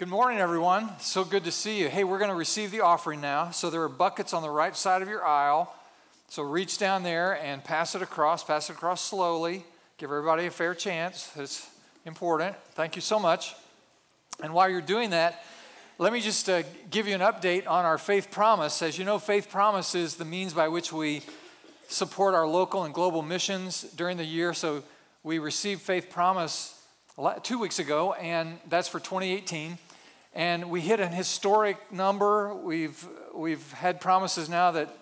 Good morning, everyone. So good to see you. Hey, we're going to receive the offering now. So there are buckets on the right side of your aisle. So reach down there and pass it across. Pass it across slowly. Give everybody a fair chance. It's important. Thank you so much. And while you're doing that, let me just uh, give you an update on our faith promise. As you know, faith promise is the means by which we support our local and global missions during the year. So we received faith promise two weeks ago, and that's for 2018 and we hit an historic number. We've, we've had promises now that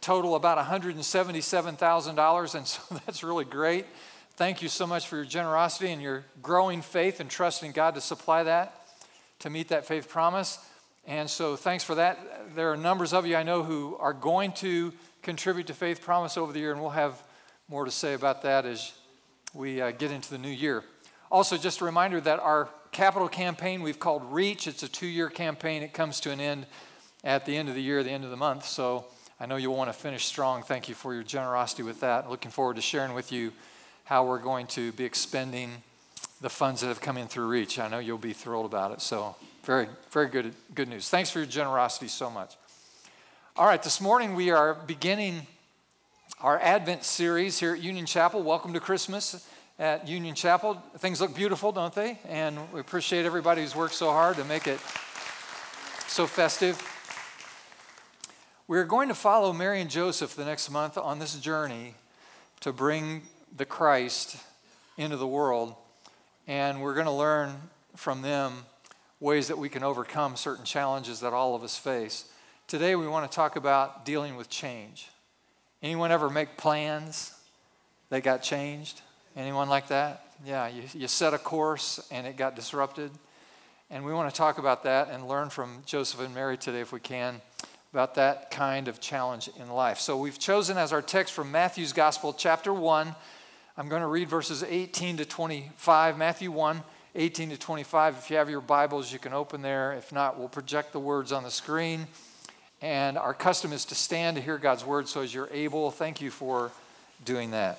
total about $177,000, and so that's really great. Thank you so much for your generosity and your growing faith and trusting God to supply that, to meet that faith promise. And so thanks for that. There are numbers of you I know who are going to contribute to Faith Promise over the year, and we'll have more to say about that as we uh, get into the new year. Also, just a reminder that our capital campaign we've called Reach. It's a two year campaign. It comes to an end at the end of the year, the end of the month. So I know you'll want to finish strong. Thank you for your generosity with that. Looking forward to sharing with you how we're going to be expending the funds that have come in through Reach. I know you'll be thrilled about it. So very, very good, good news. Thanks for your generosity so much. All right, this morning we are beginning our Advent series here at Union Chapel. Welcome to Christmas at Union Chapel. Things look beautiful, don't they? And we appreciate everybody who's worked so hard to make it so festive. We're going to follow Mary and Joseph the next month on this journey to bring the Christ into the world. And we're going to learn from them ways that we can overcome certain challenges that all of us face. Today, we want to talk about dealing with change. Anyone ever make plans that got changed? Anyone like that? Yeah, you, you set a course and it got disrupted. And we want to talk about that and learn from Joseph and Mary today, if we can, about that kind of challenge in life. So we've chosen as our text from Matthew's Gospel, chapter 1. I'm going to read verses 18 to 25. Matthew 1, 18 to 25. If you have your Bibles, you can open there. If not, we'll project the words on the screen. And our custom is to stand to hear God's word. So as you're able, thank you for doing that.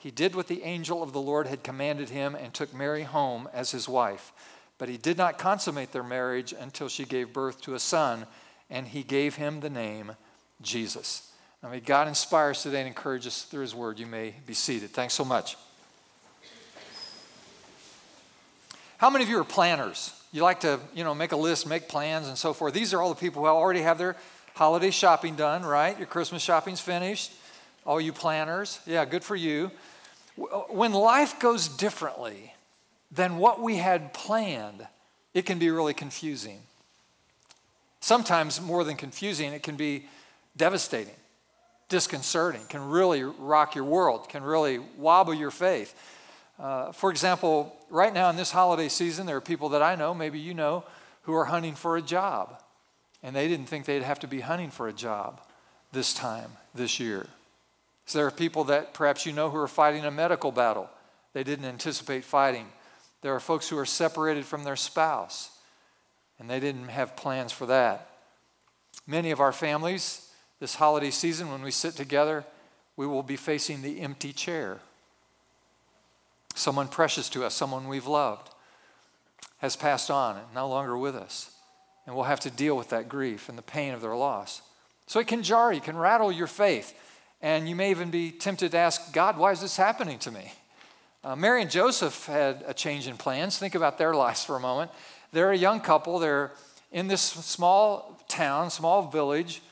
he did what the angel of the Lord had commanded him and took Mary home as his wife. But he did not consummate their marriage until she gave birth to a son, and he gave him the name Jesus. Now, may God inspire us today and encourage us through his word. You may be seated. Thanks so much. How many of you are planners? You like to, you know, make a list, make plans, and so forth. These are all the people who already have their holiday shopping done, right? Your Christmas shopping's finished. All you planners, yeah, good for you when life goes differently than what we had planned, it can be really confusing. Sometimes, more than confusing, it can be devastating, disconcerting, can really rock your world, can really wobble your faith. Uh, for example, right now in this holiday season, there are people that I know, maybe you know, who are hunting for a job. And they didn't think they'd have to be hunting for a job this time, this year. So there are people that perhaps you know who are fighting a medical battle they didn't anticipate fighting. There are folks who are separated from their spouse, and they didn't have plans for that. Many of our families, this holiday season, when we sit together, we will be facing the empty chair. Someone precious to us, someone we've loved, has passed on and no longer with us. And we'll have to deal with that grief and the pain of their loss. So it can jar, you can rattle your faith. And you may even be tempted to ask, God, why is this happening to me? Uh, Mary and Joseph had a change in plans. Think about their lives for a moment. They're a young couple. They're in this small town, small village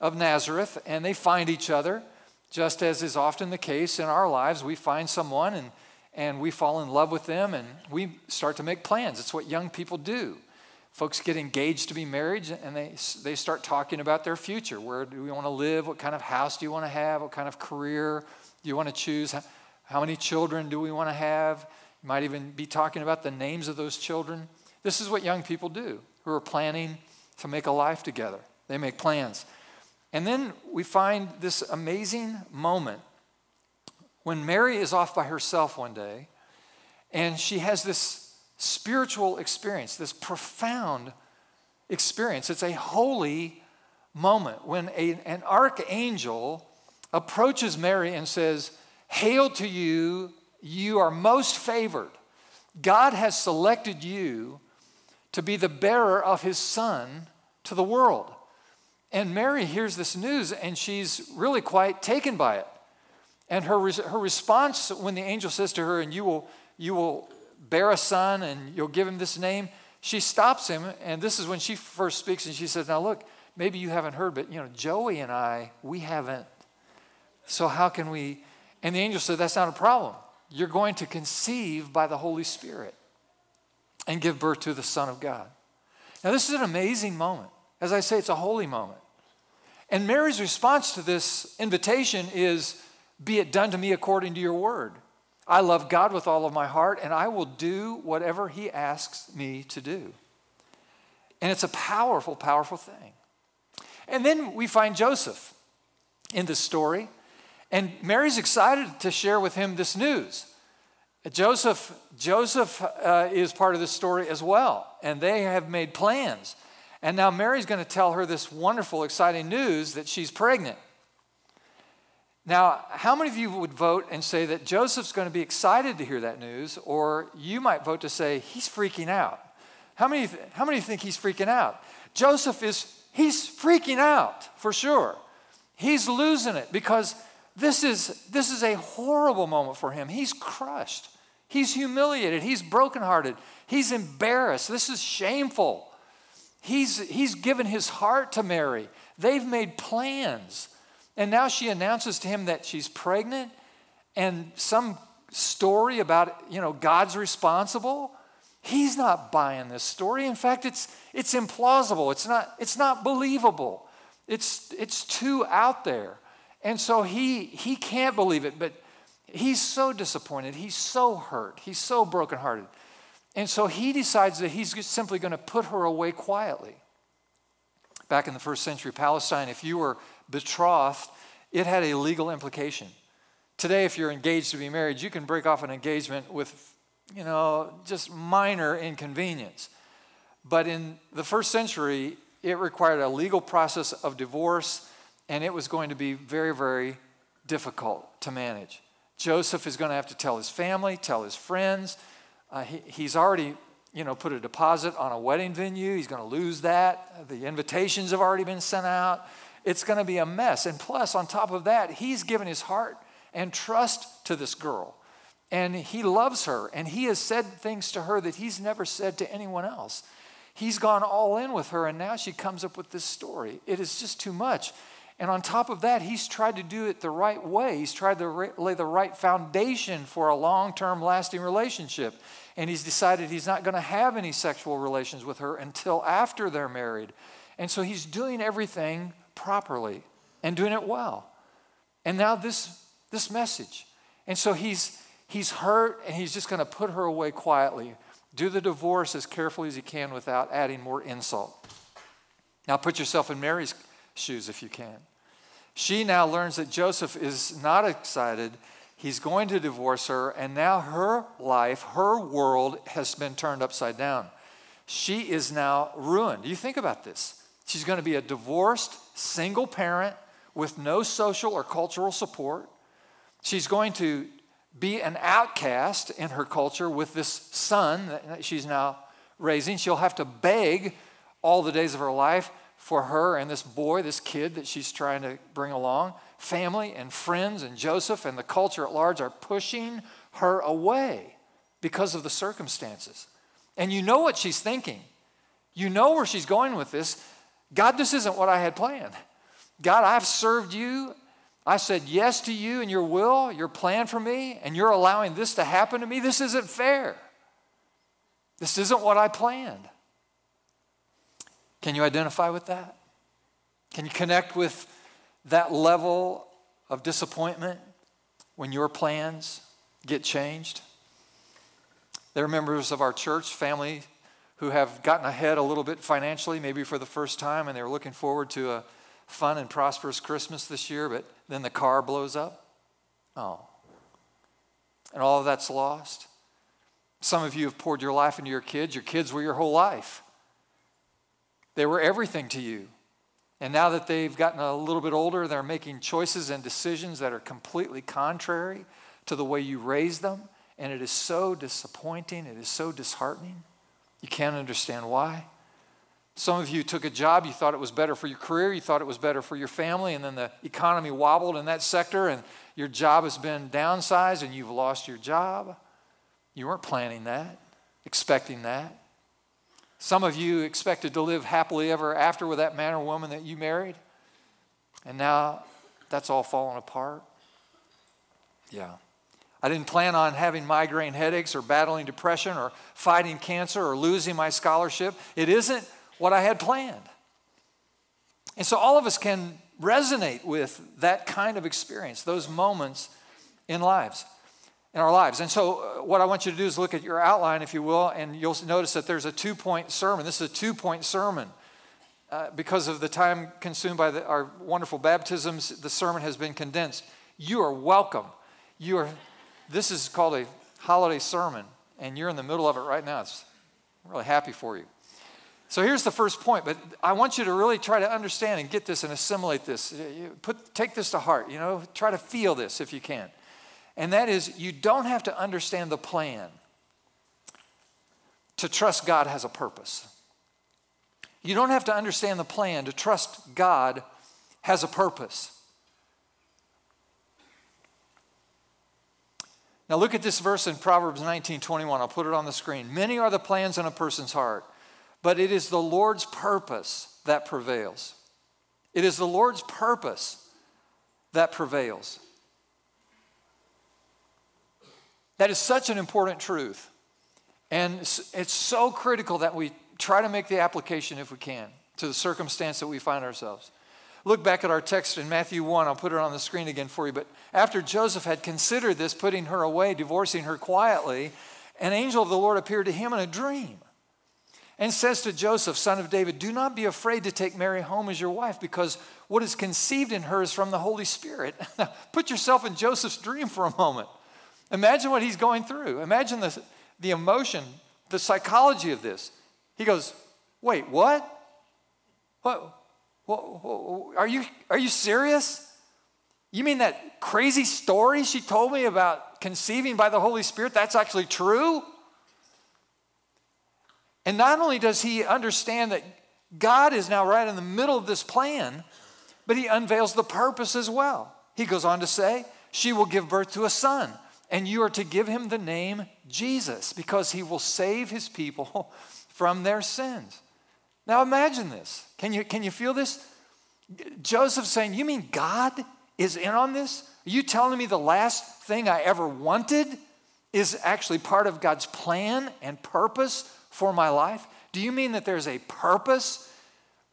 of Nazareth, and they find each other, just as is often the case in our lives. We find someone and, and we fall in love with them, and we start to make plans. It's what young people do. Folks get engaged to be married, and they, they start talking about their future. Where do we want to live? What kind of house do you want to have? What kind of career do you want to choose? How many children do we want to have? You might even be talking about the names of those children. This is what young people do who are planning to make a life together. They make plans. And then we find this amazing moment when Mary is off by herself one day and she has this spiritual experience, this profound experience. It's a holy moment when a, an archangel approaches Mary and says, Hail to you, you are most favored. God has selected you to be the bearer of his son to the world. And Mary hears this news and she's really quite taken by it. And her, her response when the angel says to her, and you will, you will bear a son and you'll give him this name, she stops him. And this is when she first speaks and she says, Now look, maybe you haven't heard, but you know, Joey and I, we haven't. So how can we? And the angel said, That's not a problem. You're going to conceive by the Holy Spirit and give birth to the Son of God. Now, this is an amazing moment. As I say, it's a holy moment. And Mary's response to this invitation is Be it done to me according to your word. I love God with all of my heart, and I will do whatever He asks me to do. And it's a powerful, powerful thing. And then we find Joseph in this story, and Mary's excited to share with him this news. Joseph, Joseph uh, is part of this story as well, and they have made plans. And now Mary's going to tell her this wonderful, exciting news that she's pregnant. Now, how many of you would vote and say that Joseph's going to be excited to hear that news, or you might vote to say he's freaking out? How many, how many think he's freaking out? Joseph is, he's freaking out for sure. He's losing it because this is, this is a horrible moment for him. He's crushed. He's humiliated. He's brokenhearted. He's embarrassed. This is shameful. He's, he's given his heart to Mary. They've made plans. And now she announces to him that she's pregnant and some story about, you know, God's responsible. He's not buying this story. In fact, it's, it's implausible. It's not, it's not believable. It's, it's too out there. And so he, he can't believe it, but he's so disappointed. He's so hurt. He's so brokenhearted. And so he decides that he's simply going to put her away quietly. Back in the first century Palestine, if you were betrothed, it had a legal implication. Today, if you're engaged to be married, you can break off an engagement with, you know, just minor inconvenience. But in the first century, it required a legal process of divorce, and it was going to be very, very difficult to manage. Joseph is going to have to tell his family, tell his friends. Uh, he, he's already you know, put a deposit on a wedding venue. He's going to lose that. The invitations have already been sent out. It's going to be a mess. And plus, on top of that, he's given his heart and trust to this girl. And he loves her. And he has said things to her that he's never said to anyone else. He's gone all in with her, and now she comes up with this story. It is just too much. And on top of that, he's tried to do it the right way. He's tried to lay the right foundation for a long term, lasting relationship. And he's decided he's not going to have any sexual relations with her until after they're married. And so he's doing everything properly and doing it well. And now this, this message. And so he's, he's hurt and he's just going to put her away quietly, do the divorce as carefully as he can without adding more insult. Now put yourself in Mary's shoes if you can. She now learns that Joseph is not excited. He's going to divorce her, and now her life, her world has been turned upside down. She is now ruined. You think about this? She's going to be a divorced, single parent with no social or cultural support. She's going to be an outcast in her culture with this son that she's now raising. She'll have to beg all the days of her life for her and this boy, this kid that she's trying to bring along. Family and friends and Joseph and the culture at large are pushing her away because of the circumstances. And you know what she's thinking. You know where she's going with this. God, this isn't what I had planned. God, I've served you. I said yes to you and your will, your plan for me, and you're allowing this to happen to me. This isn't fair. This isn't what I planned. Can you identify with that? Can you connect with that level of disappointment when your plans get changed? There are members of our church family who have gotten ahead a little bit financially, maybe for the first time, and they're looking forward to a fun and prosperous Christmas this year, but then the car blows up. Oh. And all of that's lost. Some of you have poured your life into your kids. Your kids were your whole life, they were everything to you. And now that they've gotten a little bit older, they're making choices and decisions that are completely contrary to the way you raised them. And it is so disappointing. It is so disheartening. You can't understand why. Some of you took a job, you thought it was better for your career, you thought it was better for your family, and then the economy wobbled in that sector, and your job has been downsized, and you've lost your job. You weren't planning that, expecting that. Some of you expected to live happily ever after with that man or woman that you married, and now that's all fallen apart. Yeah. I didn't plan on having migraine headaches or battling depression or fighting cancer or losing my scholarship. It isn't what I had planned. And so all of us can resonate with that kind of experience, those moments in lives in our lives. And so, uh, what I want you to do is look at your outline, if you will, and you'll notice that there's a two point sermon. This is a two point sermon. Uh, because of the time consumed by the, our wonderful baptisms, the sermon has been condensed. You are welcome. You are, this is called a holiday sermon, and you're in the middle of it right now. It's, I'm really happy for you. So here's the first point, but I want you to really try to understand and get this and assimilate this. Put, take this to heart, you know, try to feel this if you can. And that is, you don't have to understand the plan to trust God has a purpose. You don't have to understand the plan to trust God has a purpose. Now look at this verse in Proverbs 19 21. I'll put it on the screen. Many are the plans in a person's heart, but it is the Lord's purpose that prevails. It is the Lord's purpose that prevails. That is such an important truth. And it's so critical that we try to make the application, if we can, to the circumstance that we find ourselves. Look back at our text in Matthew 1. I'll put it on the screen again for you. But after Joseph had considered this, putting her away, divorcing her quietly, an angel of the Lord appeared to him in a dream and says to Joseph, son of David, Do not be afraid to take Mary home as your wife, because what is conceived in her is from the Holy Spirit. Now, put yourself in Joseph's dream for a moment. Imagine what he's going through. Imagine the, the emotion, the psychology of this. He goes, Wait, what? What? What, what are, you, are you serious? You mean that crazy story she told me about conceiving by the Holy Spirit? That's actually true? And not only does he understand that God is now right in the middle of this plan, but he unveils the purpose as well. He goes on to say, She will give birth to a son and you are to give him the name Jesus because he will save his people from their sins. Now imagine this. Can you, can you feel this? Joseph saying, You mean God is in on this? Are you telling me the last thing I ever wanted is actually part of God's plan and purpose for my life? Do you mean that there's a purpose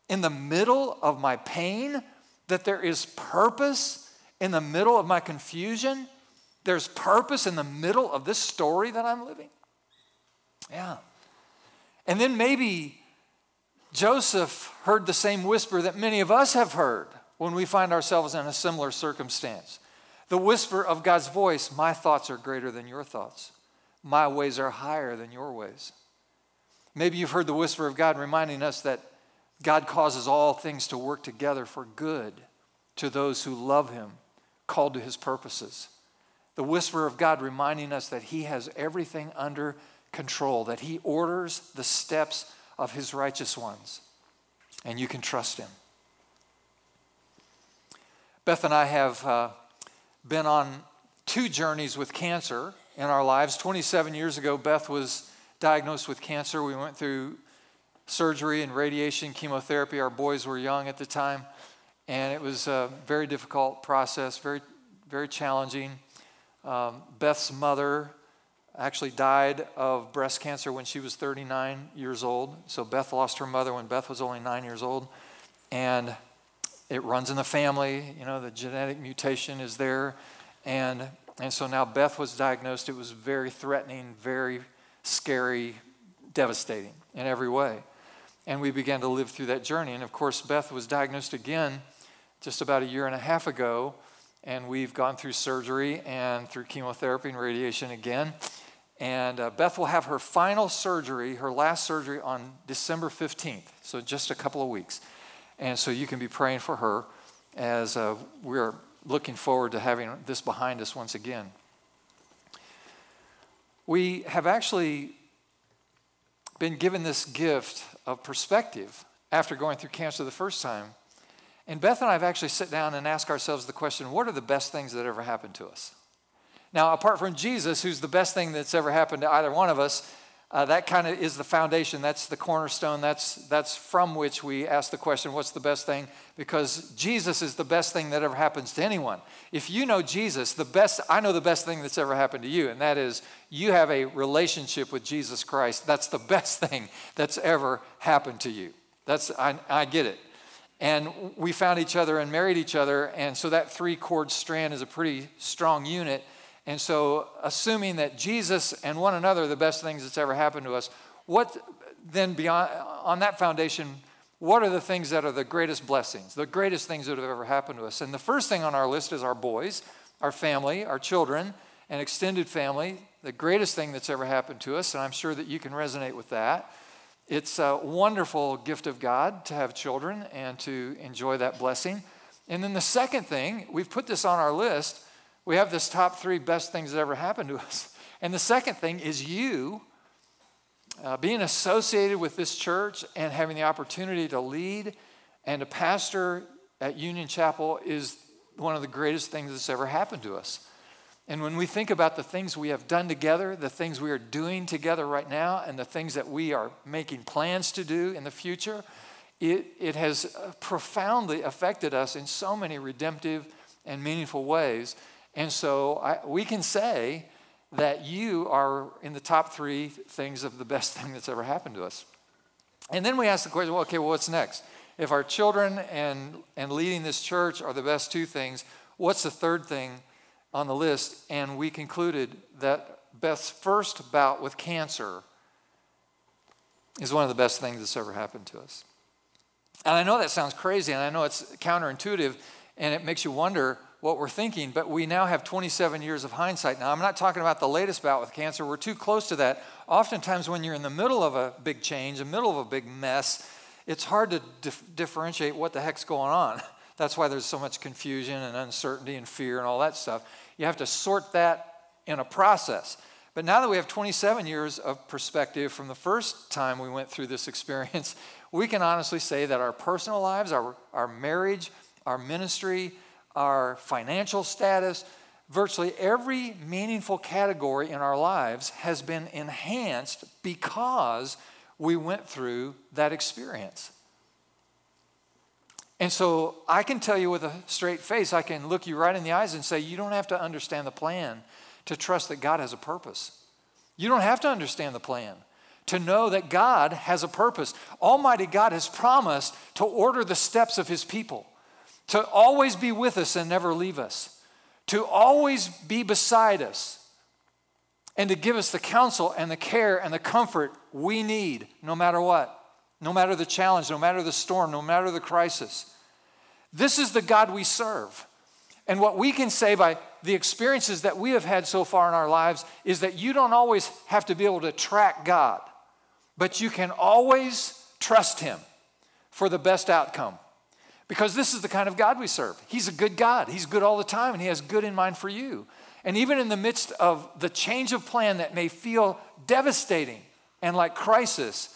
in the middle of my pain? That there is purpose in the middle of my confusion? There's purpose in the middle of this story that I'm living. Yeah. And then maybe Joseph heard the same whisper that many of us have heard when we find ourselves in a similar circumstance. The whisper of God's voice My thoughts are greater than your thoughts, my ways are higher than your ways. Maybe you've heard the whisper of God reminding us that God causes all things to work together for good to those who love Him, called to His purposes. The whisper of God reminding us that He has everything under control, that He orders the steps of His righteous ones, and you can trust Him. Beth and I have uh, been on two journeys with cancer in our lives. 27 years ago, Beth was diagnosed with cancer. We went through surgery and radiation, chemotherapy. Our boys were young at the time, and it was a very difficult process, very, very challenging. Um, Beth's mother actually died of breast cancer when she was 39 years old. So Beth lost her mother when Beth was only nine years old. And it runs in the family, you know, the genetic mutation is there. And, and so now Beth was diagnosed. It was very threatening, very scary, devastating in every way. And we began to live through that journey. And of course, Beth was diagnosed again just about a year and a half ago. And we've gone through surgery and through chemotherapy and radiation again. And uh, Beth will have her final surgery, her last surgery, on December 15th, so just a couple of weeks. And so you can be praying for her as uh, we're looking forward to having this behind us once again. We have actually been given this gift of perspective after going through cancer the first time. And Beth and I have actually sat down and asked ourselves the question what are the best things that ever happened to us? Now, apart from Jesus, who's the best thing that's ever happened to either one of us, uh, that kind of is the foundation. That's the cornerstone. That's, that's from which we ask the question, what's the best thing? Because Jesus is the best thing that ever happens to anyone. If you know Jesus, the best, I know the best thing that's ever happened to you, and that is you have a relationship with Jesus Christ. That's the best thing that's ever happened to you. That's, I, I get it. And we found each other and married each other, and so that three cord strand is a pretty strong unit. And so, assuming that Jesus and one another are the best things that's ever happened to us, what then beyond on that foundation, what are the things that are the greatest blessings, the greatest things that have ever happened to us? And the first thing on our list is our boys, our family, our children, and extended family, the greatest thing that's ever happened to us, and I'm sure that you can resonate with that. It's a wonderful gift of God to have children and to enjoy that blessing. And then the second thing, we've put this on our list, we have this top three best things that ever happened to us. And the second thing is you uh, being associated with this church and having the opportunity to lead and to pastor at Union Chapel is one of the greatest things that's ever happened to us. And when we think about the things we have done together, the things we are doing together right now, and the things that we are making plans to do in the future, it, it has profoundly affected us in so many redemptive and meaningful ways. And so I, we can say that you are in the top three things of the best thing that's ever happened to us. And then we ask the question well, okay, well, what's next? If our children and, and leading this church are the best two things, what's the third thing on the list? And we concluded that Beth's first bout with cancer is one of the best things that's ever happened to us. And I know that sounds crazy, and I know it's counterintuitive, and it makes you wonder what we're thinking, but we now have 27 years of hindsight. Now, I'm not talking about the latest bout with cancer, we're too close to that. Oftentimes, when you're in the middle of a big change, the middle of a big mess, it's hard to dif- differentiate what the heck's going on. That's why there's so much confusion and uncertainty and fear and all that stuff. You have to sort that in a process. But now that we have 27 years of perspective from the first time we went through this experience, we can honestly say that our personal lives, our, our marriage, our ministry, our financial status, virtually every meaningful category in our lives has been enhanced because we went through that experience. And so I can tell you with a straight face, I can look you right in the eyes and say, you don't have to understand the plan to trust that God has a purpose. You don't have to understand the plan to know that God has a purpose. Almighty God has promised to order the steps of his people to always be with us and never leave us, to always be beside us, and to give us the counsel and the care and the comfort we need no matter what, no matter the challenge, no matter the storm, no matter the crisis. This is the God we serve. And what we can say by the experiences that we have had so far in our lives is that you don't always have to be able to track God, but you can always trust Him for the best outcome. Because this is the kind of God we serve. He's a good God. He's good all the time, and He has good in mind for you. And even in the midst of the change of plan that may feel devastating and like crisis,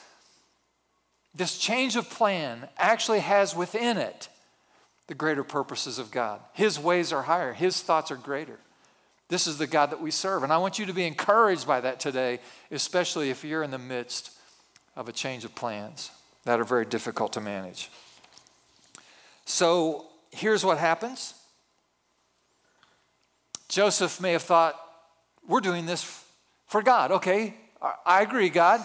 this change of plan actually has within it the greater purposes of God. His ways are higher, His thoughts are greater. This is the God that we serve. And I want you to be encouraged by that today, especially if you're in the midst of a change of plans that are very difficult to manage. So here's what happens Joseph may have thought, we're doing this for God. Okay, I agree, God.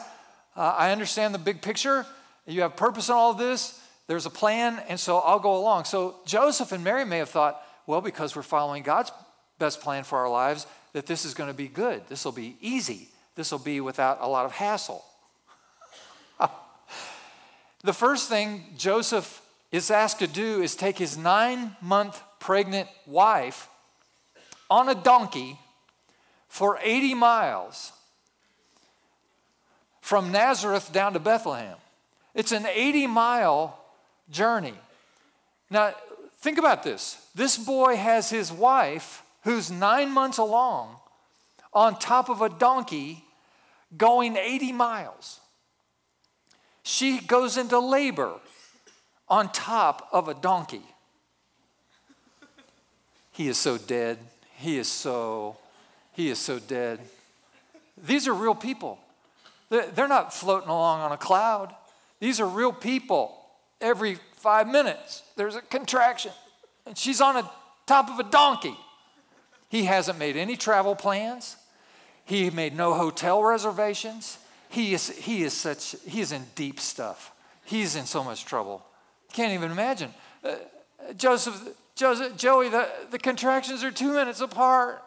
Uh, I understand the big picture. You have purpose in all of this. There's a plan, and so I'll go along. So Joseph and Mary may have thought, well, because we're following God's best plan for our lives, that this is going to be good. This will be easy. This will be without a lot of hassle. the first thing Joseph is asked to do is take his nine month pregnant wife on a donkey for 80 miles from Nazareth down to Bethlehem. It's an 80 mile journey. Now, think about this. This boy has his wife, who's nine months along, on top of a donkey going 80 miles. She goes into labor on top of a donkey. He is so dead. He is so, he is so dead. These are real people. They're not floating along on a cloud. These are real people. Every five minutes, there's a contraction. And she's on the top of a donkey. He hasn't made any travel plans. He made no hotel reservations. He is, he is such, he is in deep stuff. He's in so much trouble. Can't even imagine. Uh, Joseph, Joseph, Joey, the, the contractions are two minutes apart.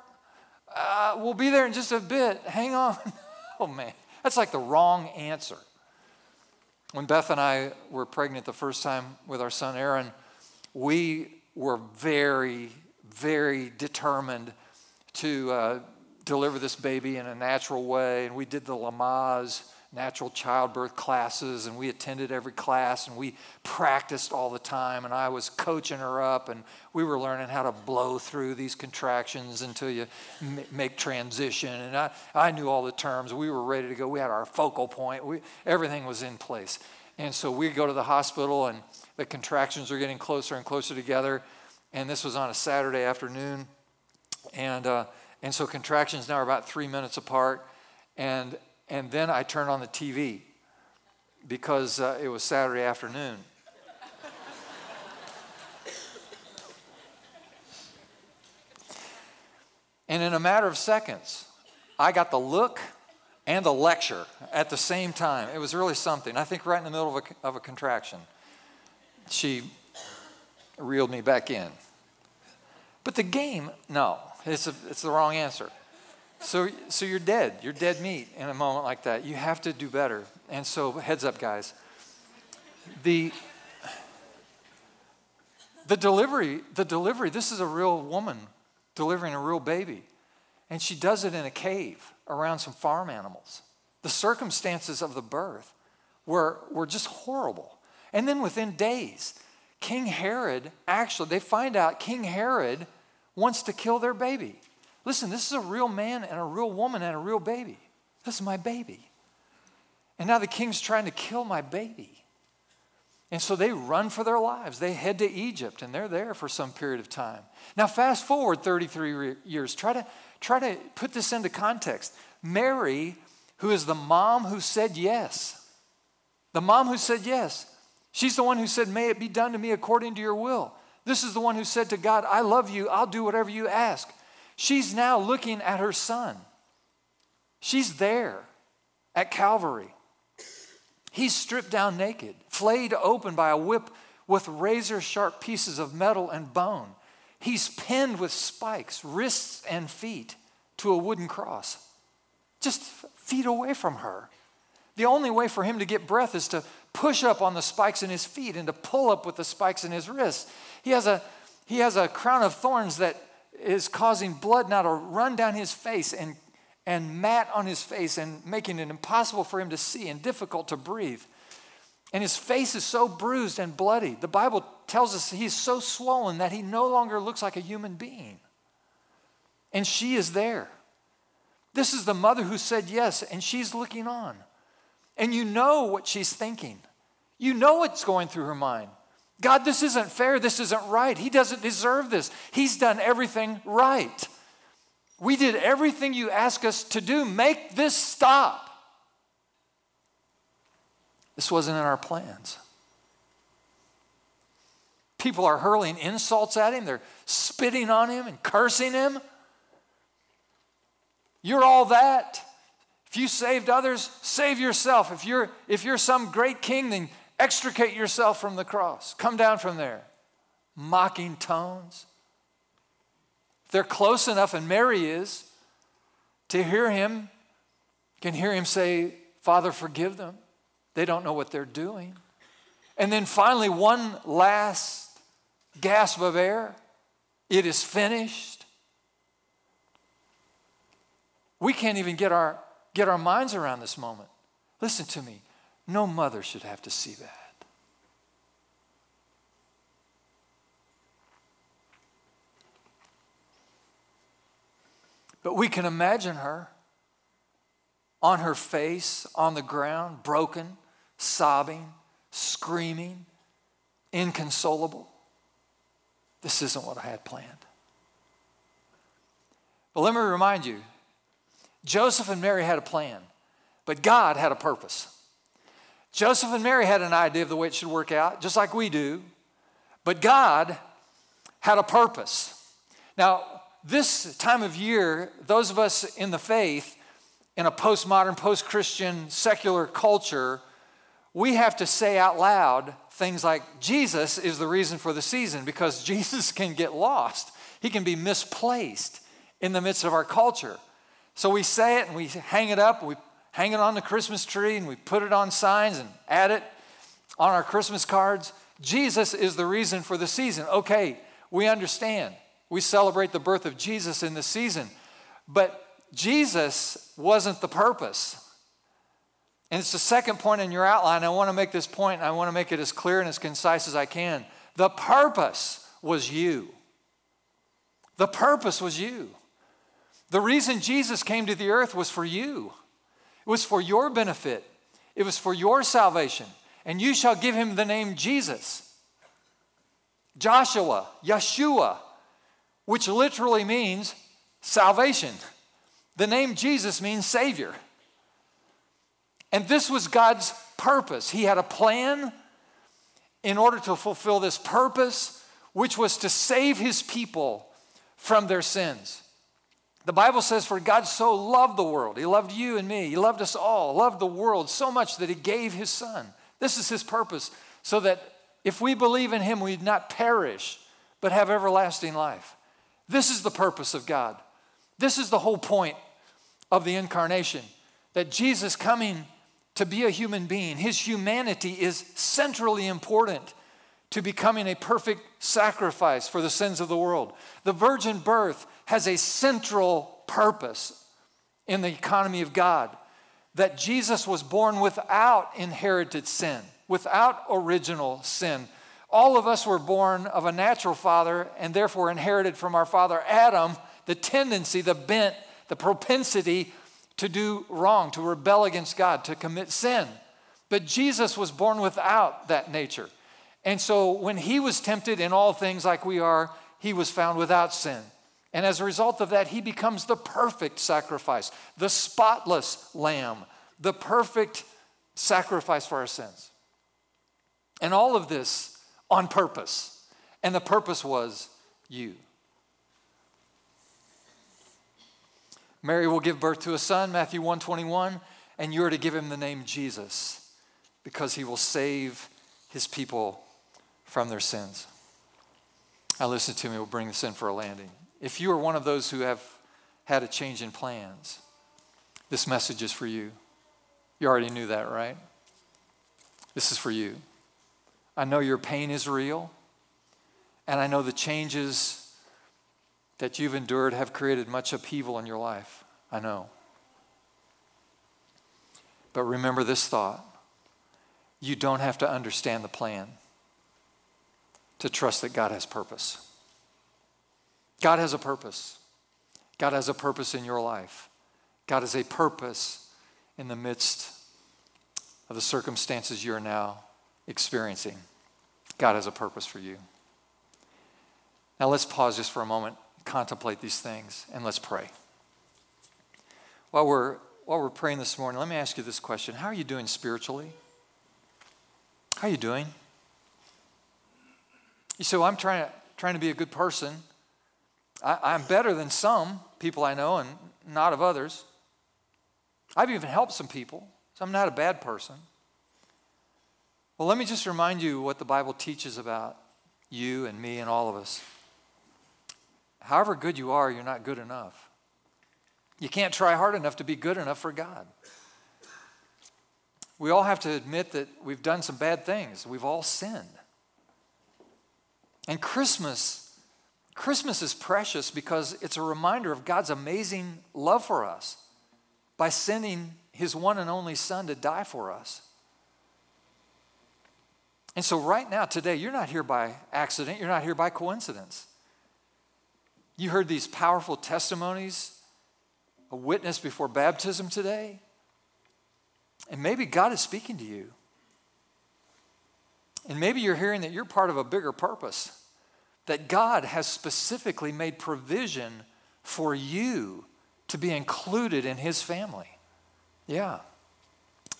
Uh, we'll be there in just a bit. Hang on. oh, man. That's like the wrong answer. When Beth and I were pregnant the first time with our son Aaron, we were very, very determined to uh, deliver this baby in a natural way. And we did the Lamaze natural childbirth classes, and we attended every class, and we practiced all the time. And I was coaching her up, and we were learning how to blow through these contractions until you make transition. And I, I knew all the terms. We were ready to go. We had our focal point. We, everything was in place. And so we go to the hospital, and the contractions are getting closer and closer together. And this was on a Saturday afternoon. And, uh, and so contractions now are about three minutes apart. And and then I turned on the TV because uh, it was Saturday afternoon. and in a matter of seconds, I got the look and the lecture at the same time. It was really something. I think right in the middle of a, of a contraction, she reeled me back in. But the game, no, it's, a, it's the wrong answer. So, so you're dead. You're dead meat in a moment like that. You have to do better. And so, heads up, guys. The, the delivery, the delivery, this is a real woman delivering a real baby. And she does it in a cave around some farm animals. The circumstances of the birth were, were just horrible. And then within days, King Herod actually, they find out King Herod wants to kill their baby. Listen, this is a real man and a real woman and a real baby. This is my baby. And now the king's trying to kill my baby. And so they run for their lives. They head to Egypt and they're there for some period of time. Now, fast forward 33 years. Try to, try to put this into context. Mary, who is the mom who said yes, the mom who said yes, she's the one who said, May it be done to me according to your will. This is the one who said to God, I love you. I'll do whatever you ask. She's now looking at her son. She's there at Calvary. He's stripped down naked, flayed open by a whip with razor sharp pieces of metal and bone. He's pinned with spikes, wrists and feet, to a wooden cross, just feet away from her. The only way for him to get breath is to push up on the spikes in his feet and to pull up with the spikes in his wrists. He has a, he has a crown of thorns that is causing blood now to run down his face and, and mat on his face and making it impossible for him to see and difficult to breathe. And his face is so bruised and bloody. The Bible tells us he's so swollen that he no longer looks like a human being. And she is there. This is the mother who said yes, and she's looking on. And you know what she's thinking. You know what's going through her mind. God, this isn't fair. This isn't right. He doesn't deserve this. He's done everything right. We did everything you ask us to do. Make this stop. This wasn't in our plans. People are hurling insults at him, they're spitting on him and cursing him. You're all that. If you saved others, save yourself. If you're, if you're some great king, then extricate yourself from the cross. Come down from there. Mocking tones. They're close enough, and Mary is, to hear him, can hear him say, Father, forgive them. They don't know what they're doing. And then finally, one last gasp of air it is finished. We can't even get our, get our minds around this moment. Listen to me. No mother should have to see that. But we can imagine her on her face, on the ground, broken, sobbing, screaming, inconsolable. This isn't what I had planned. But let me remind you Joseph and Mary had a plan, but God had a purpose. Joseph and Mary had an idea of the way it should work out, just like we do, but God had a purpose. Now, this time of year, those of us in the faith, in a postmodern, post Christian, secular culture, we have to say out loud things like, Jesus is the reason for the season, because Jesus can get lost. He can be misplaced in the midst of our culture. So we say it and we hang it up, we hang it on the Christmas tree, and we put it on signs and add it on our Christmas cards. Jesus is the reason for the season. Okay, we understand. We celebrate the birth of Jesus in the season. But Jesus wasn't the purpose. And it's the second point in your outline. I want to make this point, and I want to make it as clear and as concise as I can. The purpose was you. The purpose was you. The reason Jesus came to the earth was for you, it was for your benefit, it was for your salvation. And you shall give him the name Jesus, Joshua, Yeshua, which literally means salvation. The name Jesus means Savior. And this was God's purpose. He had a plan in order to fulfill this purpose, which was to save his people from their sins. The Bible says, For God so loved the world, He loved you and me, He loved us all, loved the world so much that He gave His Son. This is His purpose, so that if we believe in Him, we'd not perish, but have everlasting life. This is the purpose of God. This is the whole point of the incarnation that Jesus coming to be a human being, his humanity is centrally important to becoming a perfect sacrifice for the sins of the world. The virgin birth has a central purpose in the economy of God that Jesus was born without inherited sin, without original sin. All of us were born of a natural father and therefore inherited from our father Adam the tendency, the bent, the propensity to do wrong, to rebel against God, to commit sin. But Jesus was born without that nature. And so when he was tempted in all things like we are, he was found without sin. And as a result of that, he becomes the perfect sacrifice, the spotless lamb, the perfect sacrifice for our sins. And all of this on purpose. And the purpose was you. Mary will give birth to a son, Matthew 121, and you're to give him the name Jesus because he will save his people from their sins. Now listen to me, we'll bring this in for a landing. If you are one of those who have had a change in plans, this message is for you. You already knew that, right? This is for you. I know your pain is real, and I know the changes that you've endured have created much upheaval in your life. I know. But remember this thought you don't have to understand the plan to trust that God has purpose. God has a purpose. God has a purpose in your life. God has a purpose in the midst of the circumstances you're now experiencing. God has a purpose for you. Now let's pause just for a moment, contemplate these things, and let's pray. While we're, while we're praying this morning, let me ask you this question How are you doing spiritually? How are you doing? You say, well, I'm trying to, trying to be a good person. I, I'm better than some people I know and not of others. I've even helped some people, so I'm not a bad person. Well, let me just remind you what the Bible teaches about you and me and all of us. However good you are, you're not good enough. You can't try hard enough to be good enough for God. We all have to admit that we've done some bad things. We've all sinned. And Christmas, Christmas is precious because it's a reminder of God's amazing love for us by sending his one and only son to die for us. And so, right now, today, you're not here by accident, you're not here by coincidence. You heard these powerful testimonies, a witness before baptism today. And maybe God is speaking to you. And maybe you're hearing that you're part of a bigger purpose, that God has specifically made provision for you to be included in His family. Yeah.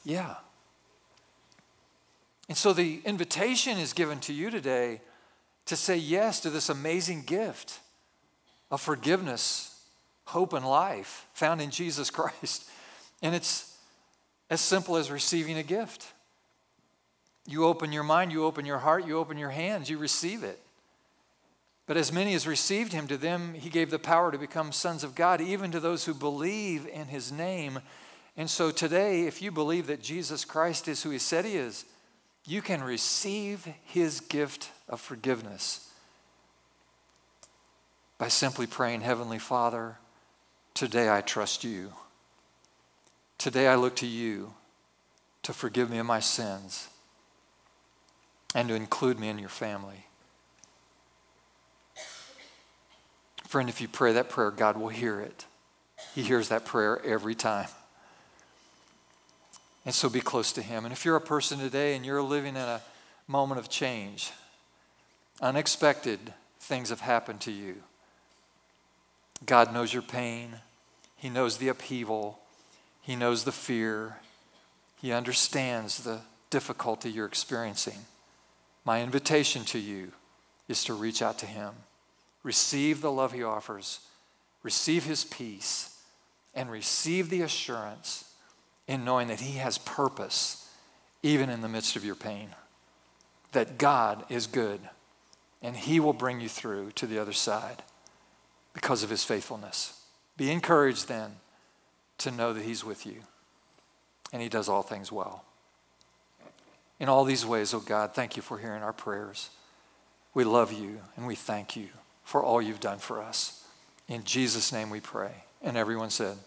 Yeah. And so the invitation is given to you today to say yes to this amazing gift of forgiveness, hope, and life found in Jesus Christ. And it's as simple as receiving a gift. You open your mind, you open your heart, you open your hands, you receive it. But as many as received him, to them he gave the power to become sons of God, even to those who believe in his name. And so today, if you believe that Jesus Christ is who he said he is, you can receive his gift of forgiveness by simply praying, Heavenly Father, today I trust you. Today I look to you to forgive me of my sins and to include me in your family. Friend, if you pray that prayer, God will hear it. He hears that prayer every time. And so be close to Him. And if you're a person today and you're living in a moment of change, unexpected things have happened to you. God knows your pain, He knows the upheaval, He knows the fear, He understands the difficulty you're experiencing. My invitation to you is to reach out to Him, receive the love He offers, receive His peace, and receive the assurance in knowing that He has purpose even in the midst of your pain, that God is good and He will bring you through to the other side because of His faithfulness. Be encouraged then to know that He's with you and He does all things well. In all these ways, oh God, thank you for hearing our prayers. We love you and we thank you for all you've done for us. In Jesus' name we pray. And everyone said,